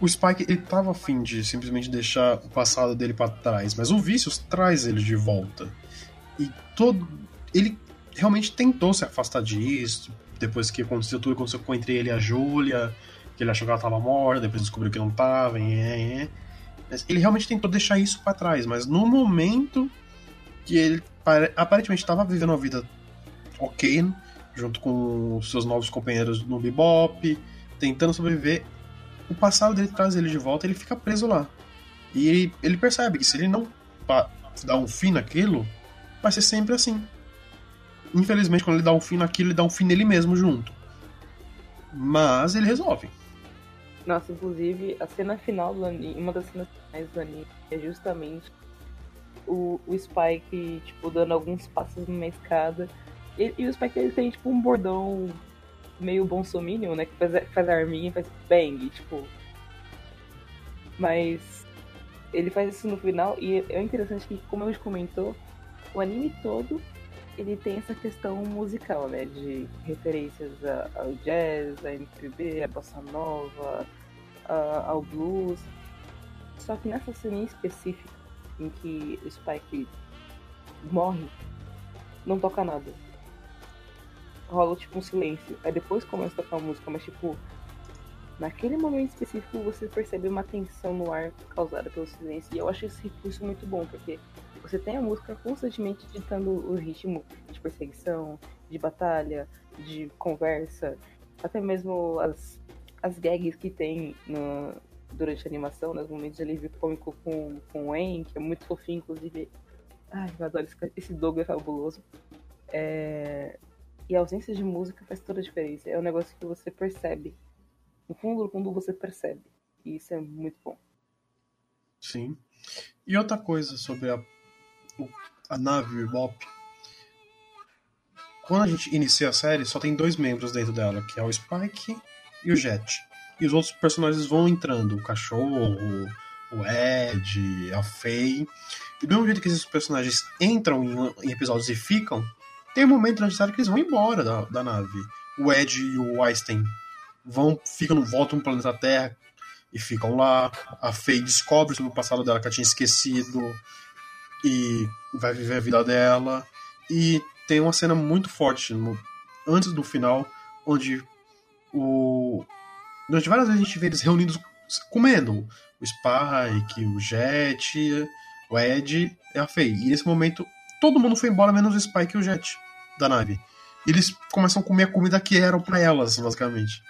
o Spike ele tava afim de simplesmente deixar o passado dele pra trás, mas o Vícios traz ele de volta. E todo. Ele realmente tentou se afastar disso, depois que aconteceu tudo, aconteceu com entre ele e a Júlia, que ele achou que ela tava morta, depois descobriu que não tava, e. Mas ele realmente tentou deixar isso pra trás, mas no momento que ele pare- aparentemente estava vivendo uma vida ok, junto com seus novos companheiros no Bebop, tentando sobreviver, o passado dele traz ele de volta ele fica preso lá. E ele, ele percebe que se ele não dar um fim naquilo, vai ser sempre assim. Infelizmente, quando ele dá um fim naquilo, ele dá um fim nele mesmo junto. Mas ele resolve. Nossa, inclusive, a cena final do anime, uma das cenas finais do anime é justamente o, o Spike, tipo, dando alguns passos numa escada. E, e o Spike, ele tem, tipo, um bordão meio bonsominion, né? Que faz, faz a arminha e faz bang, tipo... Mas ele faz isso no final e é interessante que, como a gente comentou, o anime todo ele tem essa questão musical, né? De referências ao jazz, a MPB, a bossa nova, ao blues. Só que nessa cena específica, em que o Spike morre, não toca nada. Rola tipo um silêncio. Aí depois começa a tocar a música, mas tipo, naquele momento específico você percebe uma tensão no ar causada pelo silêncio. E eu acho esse recurso muito bom, porque você tem a música constantemente ditando o ritmo de perseguição, de batalha, de conversa, até mesmo as, as gags que tem no, durante a animação, nos momentos de alívio cômico com, com o En, que é muito fofinho, inclusive. Ai, eu adoro esse, esse Doug é fabuloso. É, E a ausência de música faz toda a diferença. É um negócio que você percebe. No fundo do fundo você percebe. E isso é muito bom. Sim. E outra coisa sobre a, a nave Bebop. Quando a gente inicia a série, só tem dois membros dentro dela, que é o Spike e o Jet. E os outros personagens vão entrando, o cachorro, o Ed, a Faye. E do mesmo jeito que esses personagens entram em episódios e ficam, tem um momento série que eles vão embora da, da nave. O Ed e o Einstein vão, ficam, voltam no planeta Terra e ficam lá. A Faye descobre sobre o passado dela que ela tinha esquecido e vai viver a vida dela. E tem uma cena muito forte no- antes do final, onde o. Durante várias vezes a gente vê eles reunidos comendo. O Spike, o Jet, o Ed e a Faye. E nesse momento todo mundo foi embora, menos o Spike e o Jet da nave. Eles começam a comer a comida que eram pra elas, basicamente.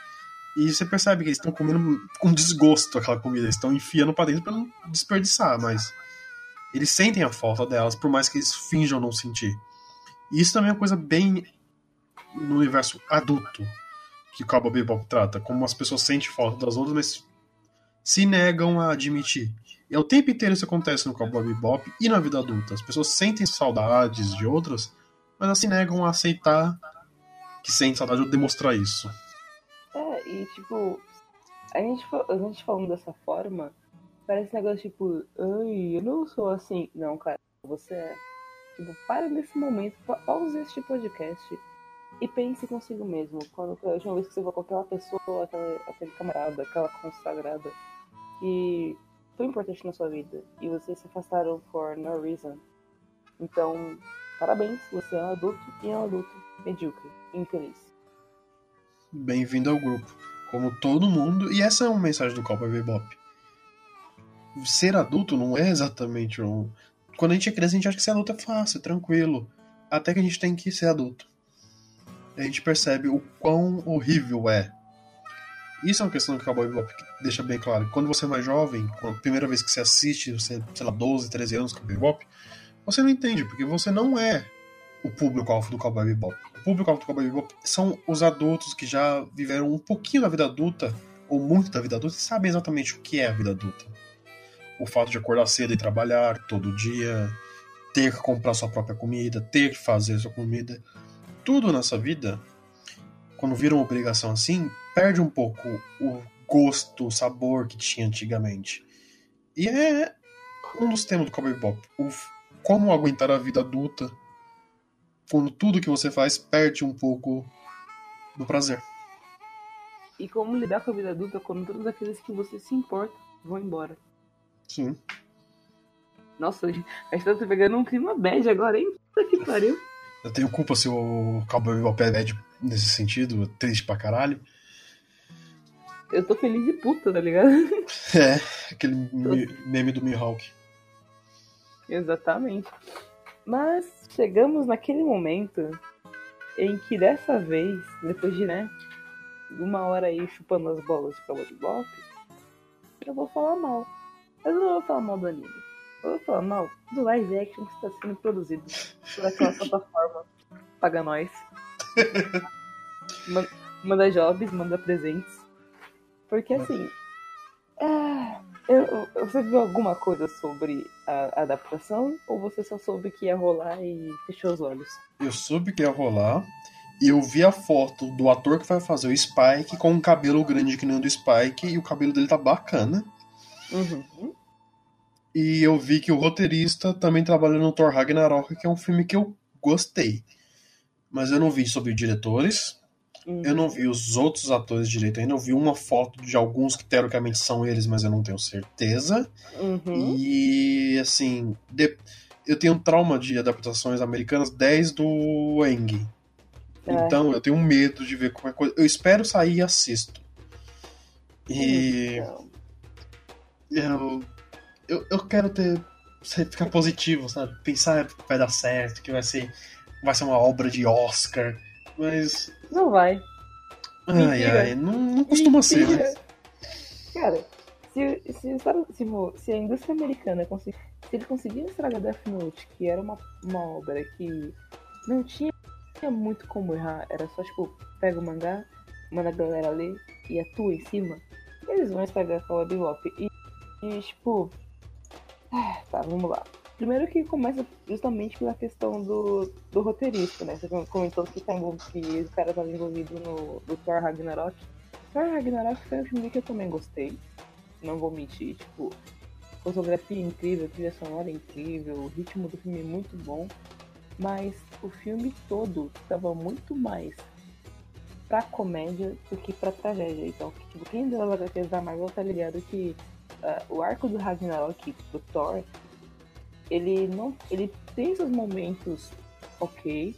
E você percebe que eles estão comendo com desgosto aquela comida. Eles estão enfiando pra dentro pra não desperdiçar, mas eles sentem a falta delas, por mais que eles finjam não sentir. E isso também é uma coisa bem no universo adulto que o Cowboy Bebop trata, como as pessoas sentem falta das outras, mas se negam a admitir. E é o tempo inteiro isso acontece no Cowboy Bebop e na vida adulta. As pessoas sentem saudades de outras, mas elas se negam a aceitar que sentem saudade ou demonstrar isso. É, e tipo, a gente, a gente falando dessa forma, parece um negócio tipo, ai, eu não sou assim. Não, cara, você é. Tipo, para nesse momento, pa pause este podcast e pense consigo mesmo. Quando a última vez que você for com aquela pessoa, aquela, aquele camarada, aquela consagrada que foi importante na sua vida e vocês se afastaram for no reason. Então, parabéns, você é um adulto e é um adulto medíocre, infeliz. Bem-vindo ao grupo, como todo mundo, e essa é uma mensagem do Cowboy Bebop. Ser adulto não é exatamente um. Quando a gente é criança, a gente acha que ser adulto é fácil, é tranquilo. Até que a gente tem que ser adulto. A gente percebe o quão horrível é. Isso é uma questão que o Cowboy Bebop deixa bem claro. Quando você é mais jovem, a primeira vez que você assiste, você, sei lá, 12, 13 anos com o Bebop, você não entende, porque você não é o público-alvo do Cowboy Bebop. O público-alvo do Cowboy Bebop são os adultos que já viveram um pouquinho da vida adulta, ou muito da vida adulta, e sabem exatamente o que é a vida adulta. O fato de acordar cedo e trabalhar todo dia, ter que comprar sua própria comida, ter que fazer sua comida. Tudo nessa vida quando vira uma obrigação assim, perde um pouco o gosto, o sabor que tinha antigamente. E é um dos temas do Cowboy Bebop. O, como aguentar a vida adulta quando tudo que você faz perde um pouco do prazer. E como lidar com a vida adulta quando todos aqueles que você se importa vão embora. Sim. Nossa, a gente tá pegando um clima bad agora, hein? Puta que pariu. Eu tenho culpa se o Cowboy Bebop é bad nesse sentido, triste pra caralho. Eu tô feliz de puta, tá ligado? É, aquele me- meme do Mihawk. Exatamente. Mas chegamos naquele momento em que dessa vez, depois de, né, uma hora aí chupando as bolas de Cowboy Bebop, eu vou falar mal. Mas eu não vou falar mal do anime. Eu vou falar mal do live action que está sendo produzido por aquela plataforma paga nós. Man- manda jobs, manda presentes. Porque assim. ah, eu- você viu alguma coisa sobre a adaptação? Ou você só soube que ia rolar e fechou os olhos? Eu soube que ia rolar. E eu vi a foto do ator que vai fazer o Spike com um cabelo grande que nem o do Spike. E o cabelo dele tá bacana. Uhum. E eu vi que o roteirista também trabalha no Thor Ragnarok, que é um filme que eu gostei. Mas eu não vi sobre diretores. Uhum. Eu não vi os outros atores direito ainda. Eu vi uma foto de alguns que teoricamente são eles, mas eu não tenho certeza. Uhum. E assim, de- eu tenho um trauma de adaptações americanas desde o Eng. É. Então eu tenho medo de ver qualquer coisa. Eu espero sair e assisto. E Então, eu, eu, eu quero ter ficar positivo, sabe? Pensar que vai dar certo, que vai ser, vai ser uma obra de Oscar. Mas. Não vai. Ai, Mentira. ai, não, não costuma ser, né? Mentira. Cara, se, se, se, se a indústria americana conseguir. Se eles conseguirem estragar Death Note, que era uma, uma obra que não tinha, tinha muito como errar, era só tipo, pega o mangá, manda a galera ler e atua em cima, eles vão estragar a Bebop. E, e tipo. ah, Tá, vamos lá. Primeiro que começa justamente pela questão do, do roteirista, né? Você comentou que, tá que o cara estava envolvido no, Thor Ragnarok. Thor Ragnarok foi um filme que eu também gostei. Não vou mentir, tipo, fotografia incrível, trilha sonora incrível, o ritmo do filme é muito bom. Mas o filme todo tava muito mais pra comédia do que pra tragédia. Então, tipo, quem deu as HQs da Marvel tá ligado que ah, o arco do Ragnarok do Thor, ele não. ele tem seus momentos ok,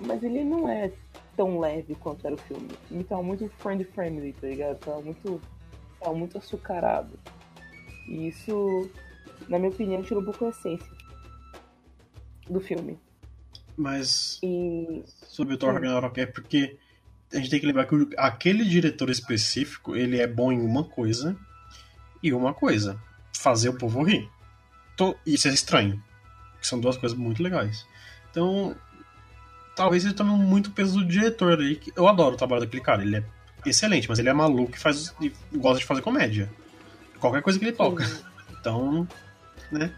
mas ele não é tão leve quanto era o filme. Ele tava muito friend friendly, tá ligado? Tava muito. tava muito açucarado. E isso, na minha opinião, tirou um pouco a essência do filme. Mas E. sobre o Thor. Ragnarok é porque a gente tem que lembrar que aquele diretor específico, ele é bom em uma coisa e uma coisa, fazer o povo rir. Então, isso é estranho, que são duas coisas muito legais. Então, talvez ele tome muito peso do diretor aí, que eu adoro o trabalho daquele cara, ele é excelente, mas ele é maluco e faz e gosta de fazer comédia. Qualquer coisa que ele toca. Então, né?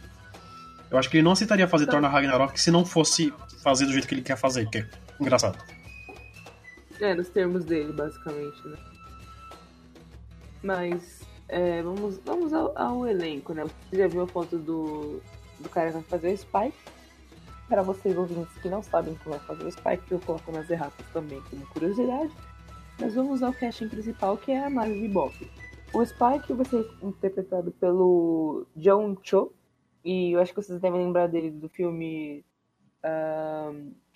Eu acho que ele não aceitaria fazer Thor na Ragnarok se não fosse fazer do jeito que ele quer fazer, que é engraçado. É, nos termos dele, basicamente, né? Mas, é, vamos, vamos ao, ao elenco, né? Você já viu a foto do, do cara que vai fazer o Spike? Para vocês ouvintes que não sabem como vai fazer o Spike, eu coloco nas erratas também como curiosidade. Mas vamos ao casting principal, que é a Nave Bebop. O Spike vai ser interpretado pelo John Cho. E eu acho que vocês devem lembrar dele do filme...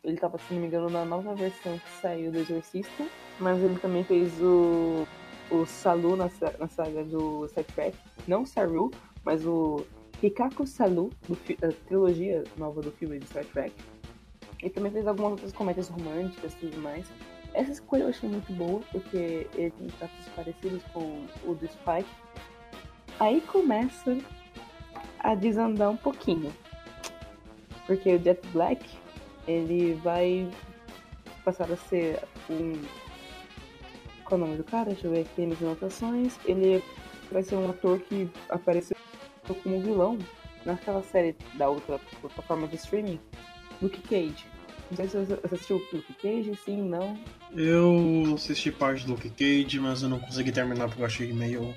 ele tava, se não me engano, na nova versão que saiu do Exorcista. Mas ele também fez o, o Salu na, na saga do Star Trek. Não Saru, mas o Hikaku Salu, do da trilogia nova do filme de Star Trek. E também fez algumas outras comédias românticas e tudo mais. Essa escolha eu achei muito boa, porque ele tem traços parecidos com o do Spike. Aí começa a desandar um pouquinho. Porque o Jet Black, ele vai passar a ser um. Qual é o nome do cara? Deixa eu ver aqui nas anotações. Ele vai ser um ator que apareceu como vilão naquela série da outra plataforma de streaming, Luke Cage. Não sei se você assistiu o Luke Cage, sim, não. Eu assisti parte do Luke Cage, mas eu não consegui terminar porque eu achei meio.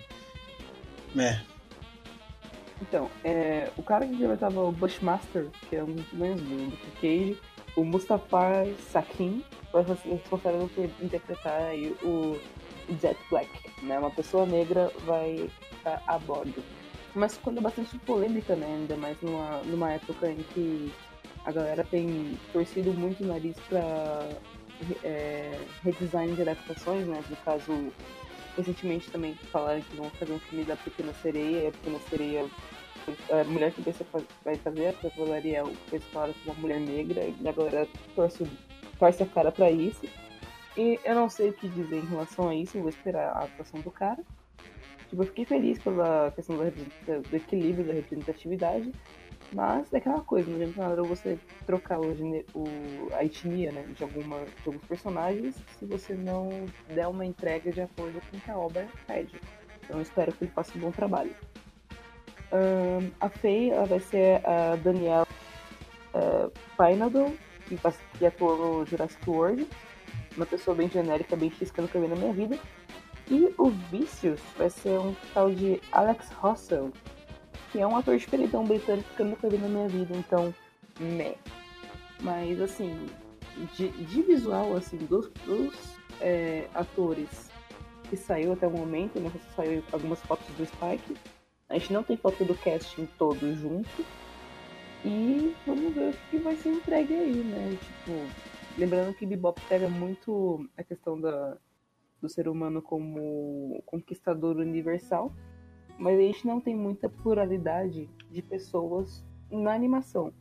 É. Então, é, o cara que interpretava o Bushmaster, que é um dos vilões do Luke Cage, o Mustafa Sakin, ser responsável por interpretar aí o Jet Black, né? Uma pessoa negra vai estar a bordo. Mas quando é bastante polêmica, né? Ainda mais numa, numa época em que a galera tem torcido muito o nariz pra é, redesign de adaptações, né? No caso, recentemente também falaram que vão fazer um filme da Pequena Sereia, e a Pequena Sereia, a mulher que ser- vai fazer a Pequena Ariel foi escalada como uma mulher negra, e a galera torce, torce a cara pra isso. E eu não sei o que dizer em relação a isso, vou esperar a atuação do cara. Tipo, eu fiquei feliz pela questão do equilíbrio da representatividade, mas é aquela coisa, não adianta nada você trocar o, o- a etnia né, de, alguma, de alguns personagens se você não der uma entrega de acordo com o que a obra pede. Então eu espero que ele faça um bom trabalho. Ahn, a Faye ela vai ser a Danielle uh, Pinadol, que, que atuou no Jurassic World. Uma pessoa bem genérica, bem xisca nunca vi na minha vida. E o Vicious vai ser um tal de Alex Russell, que é um ator diferentão britânico que eu nunca vi na minha vida, então, meh. Mas, assim, de, de visual, assim, dos, dos é, atores que saiu até o momento, né, saiu algumas fotos do Spike, a gente não tem foto do casting todo junto, e vamos ver o que vai ser entregue aí, né, tipo, lembrando que Bebop pega muito a questão da, do ser humano como conquistador universal, mas a gente não tem muita pluralidade de pessoas na animação.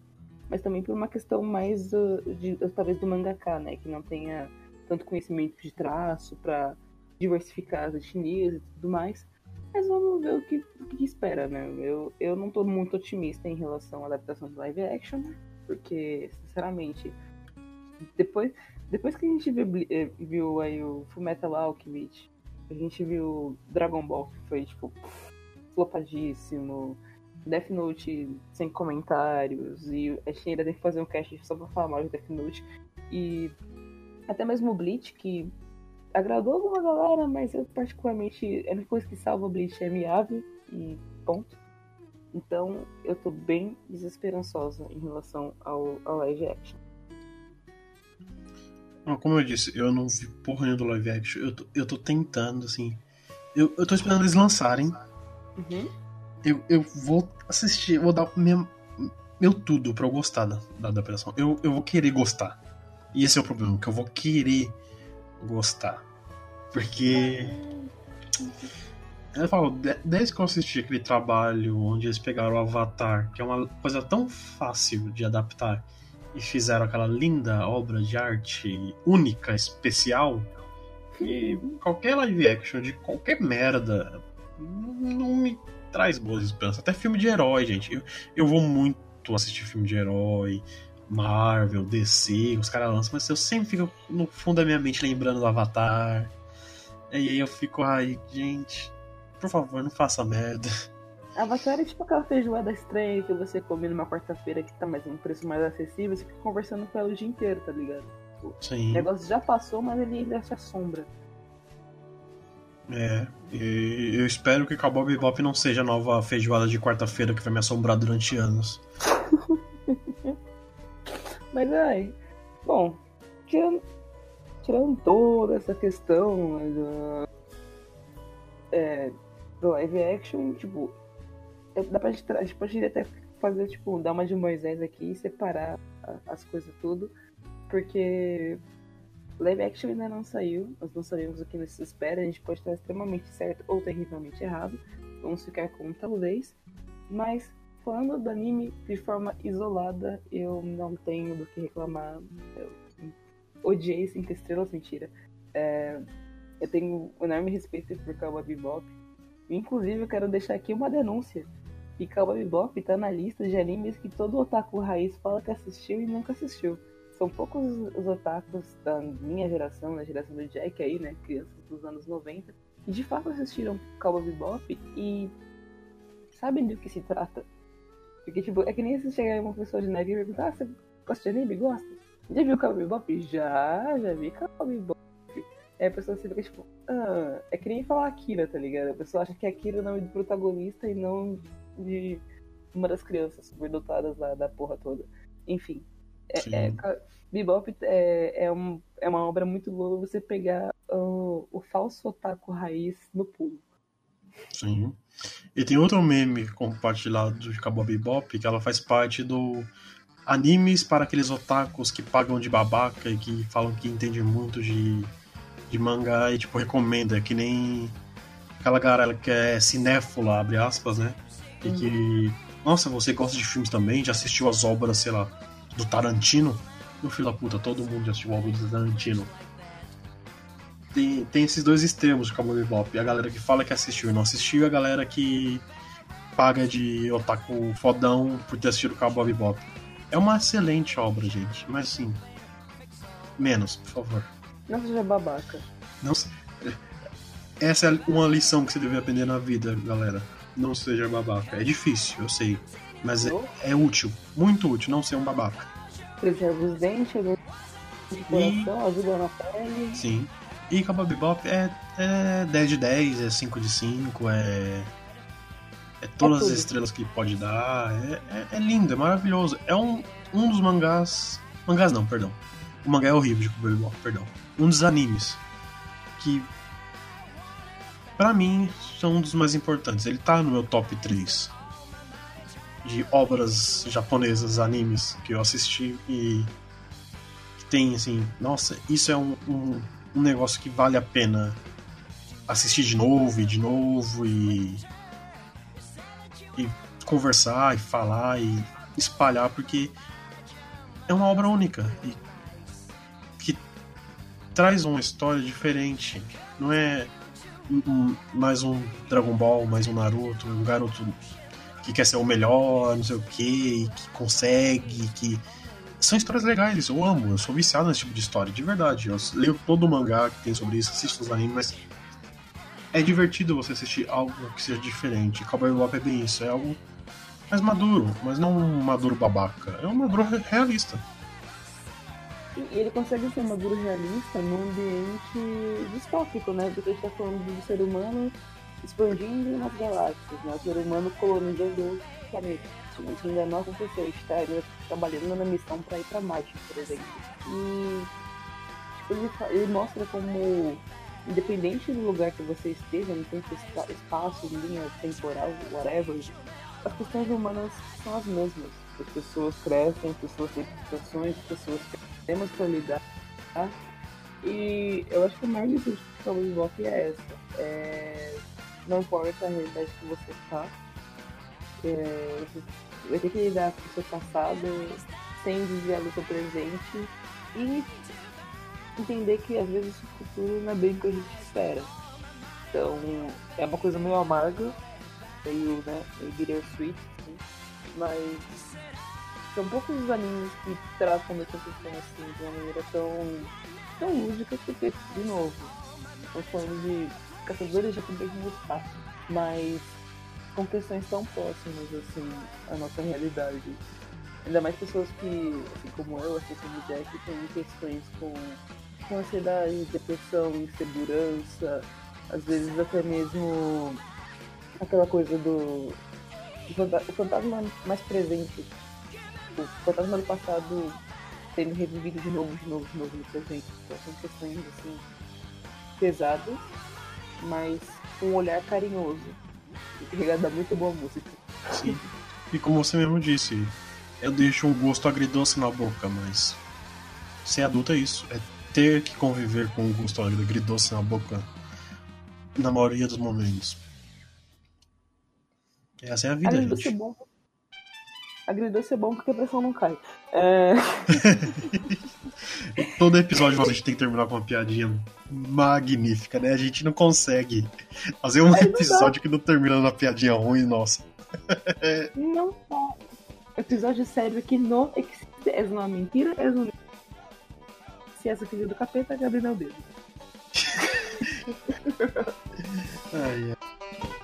Mas também por uma questão mais uh, de, talvez do mangaka, né, que não tenha tanto conhecimento de traço para diversificar as etnias e tudo mais. Mas vamos ver o que, o que espera, né? Eu, eu não tô muito otimista em relação à adaptação do live action, porque, sinceramente, depois, depois que a gente viu, eh, viu aí o Fullmetal Alchemist, a gente viu Dragon Ball, que foi, tipo, flopadíssimo, Death Note sem comentários, e a gente ainda tem que fazer um cast só pra falar mal de Death Note, e até mesmo o Bleach, que agradou alguma galera, mas eu particularmente, a única coisa que salva Bleach é Miyavi, e ponto. Então, eu tô bem desesperançosa em relação ao, ao live action. Como eu disse, eu não vi porra nenhuma do live action. Eu tô, eu tô tentando, assim. Eu, eu tô esperando eles lançarem. Uhum. Eu, eu vou assistir, vou dar minha, meu tudo pra eu gostar da, da adaptação. Eu, eu vou querer gostar. E esse é o problema, que eu vou querer gostar. Porque. Eu falo, de- desde que eu assisti aquele trabalho onde eles pegaram o Avatar, que é uma coisa tão fácil de adaptar, e fizeram aquela linda obra de arte única, especial, que qualquer live action de qualquer merda não me traz boas esperanças. Até filme de herói, gente. Eu, eu vou muito assistir filme de herói, Marvel, DC, os caras lançam, mas eu sempre fico no fundo da minha mente lembrando do Avatar. E aí eu fico, ai, gente, por favor, não faça merda. Avatar é tipo aquela feijoada estranha que você come numa quarta-feira que tá mais um preço mais acessível, você fica conversando com ela o dia inteiro, tá ligado? O Sim. negócio já passou, mas ele ainda se assombra. É, e eu espero que Cowboy Bebop não seja a nova feijoada de quarta-feira que vai me assombrar durante anos. Mas ai, bom, tirando, tirando toda essa questão do, é, do live action, tipo, é, dá pra gente, a gente pode até fazer, tipo, dar uma de Moisés aqui e separar as coisas tudo, porque live action ainda não saiu, nós não sabemos o que nos espera, a gente pode estar extremamente certo ou terrivelmente errado, vamos ficar com talvez, mas falando do anime de forma isolada, eu não tenho do que reclamar. Eu odiei Cinco Estrelas, mentira. É, eu tenho um enorme respeito por Cowboy Bebop. Inclusive, eu quero deixar aqui uma denúncia. Que Cowboy Bebop tá na lista de animes que todo otaku raiz fala que assistiu e nunca assistiu. São poucos os otakus da minha geração, da geração do Jack aí, né? Crianças dos anos 90, que de fato assistiram Cowboy Bebop e sabem do que se trata. Porque, tipo, é que nem se chegar uma pessoa de neve e perguntar, ah, você gosta de anime? Gosta? Já viu Cowboy Bebop? Já, já vi Cowboy Bebop. Aí a pessoa se fica tipo, ah, é que nem falar Akira, tá ligado? A pessoa acha que Akira é o nome do protagonista e não de uma das crianças superdotadas lá da porra toda. Enfim, é, é, Bebop é, é, um, é uma obra muito boa você pegar o, o falso otaku raiz no pulo. Sim. E tem outro meme compartilhado de Cowboy Bebop que ela faz parte do animes para aqueles otakus que pagam de babaca e que falam que entendem muito de, de mangá e tipo recomenda, que nem aquela galera que é cinéfila, abre aspas, né? E que, nossa, você gosta de filmes também? Já assistiu as obras, sei lá, do Tarantino? Meu filho da puta, todo mundo já assistiu obras do Tarantino. Tem, tem esses dois extremos de Cowboy Bebop. A galera que fala que assistiu e não assistiu, e a galera que paga de otaku fodão por ter assistido Cowboy Bebop. É uma excelente obra, gente, mas assim, menos, por favor. Não seja babaca. Não se- Essa é uma lição que você deve aprender na vida, galera. Não seja babaca. É difícil, eu sei. Mas é, é útil, muito útil não ser um babaca. Preserva os dentes, de coração, ajuda na pele. Sim. E Cowboy Bebop é, é 10 de 10, é 5 de 5, é. É todas as tudo. estrelas que pode dar. É, é, é lindo, é maravilhoso. É um, um dos mangás. Mangás não, perdão. O mangá é horrível de Cowboy Bebop, perdão. Um dos animes que. Pra mim, são um dos mais importantes. Ele tá no meu top 3 de obras japonesas, animes que eu assisti e que tem assim, nossa, isso é um, um, um negócio que vale a pena assistir de novo e de novo e, e conversar e falar e espalhar porque é uma obra única e que traz uma história diferente. Não é um- mais um Dragon Ball, mais um Naruto, um garoto que quer ser o melhor, não sei o que, que consegue, que. São histórias legais, eu amo, eu sou viciado nesse tipo de história, de verdade. Eu leio todo o mangá que tem sobre isso, assisto os animes, mas é divertido você assistir algo que seja diferente. Cowboy Bebop é bem isso, é algo mais maduro, mas não um maduro babaca, é um maduro re- realista. E ele consegue ser maduro realista num ambiente distópico, né? Porque a gente tá falando do ser humano expandindo nas galáxias, né? O ser humano colonizando outros planetas. Ainda não aconteceu, a gente tá ainda trabalhando na missão para ir para Marte, por exemplo. E tipo, ele, ele mostra como, independente do lugar que você esteja, no tempo, espa- espaço, linha temporal, whatever, as questões humanas são as mesmas. As pessoas crescem, as pessoas têm frustrações, as pessoas têm temas para lidar. tá? E eu acho que a maior lição de Cowboy Bebop é essa. É, não importa a realidade que você está, é, vai ter que lidar com o seu passado sem desviar do seu presente e entender que às vezes o futuro não é bem o que a gente espera. Então é uma coisa meio amarga, meio, né, meio bittersweet, assim, mas são poucos os animes que tratam dessa questão assim de uma maneira tão, tão lúdica porque, de novo, estamos falando de caçadores de recompensa no espaço, mas com questões tão próximas assim à nossa realidade. Ainda mais pessoas que, assim como eu, assim como o Jack, têm questões com, com ansiedade, depressão, insegurança, às vezes até mesmo aquela coisa do o fanta- o fantasma mais presente o fantasma do passado sendo revivido de novo, de novo, de novo no presente. Então são questões assim pesadas, mas com um olhar carinhoso. E regada a muito boa música. Sim. E como você mesmo disse, eu deixo um gosto agridoce na boca, mas ser adulto é isso, é ter que conviver com o gosto agridoce na boca na maioria dos momentos. Essa é a vida, é gente. bom. Agridoce é bom porque a pressão não cai. É... Todo episódio a gente tem que terminar com uma piadinha magnífica, né? A gente não consegue fazer um episódio que não termina numa piadinha ruim, nossa. Não tá. Episódio sério que não existe. É uma mentira, é uma Se essa filha do capeta, Gabriel dedo. Ai, ai.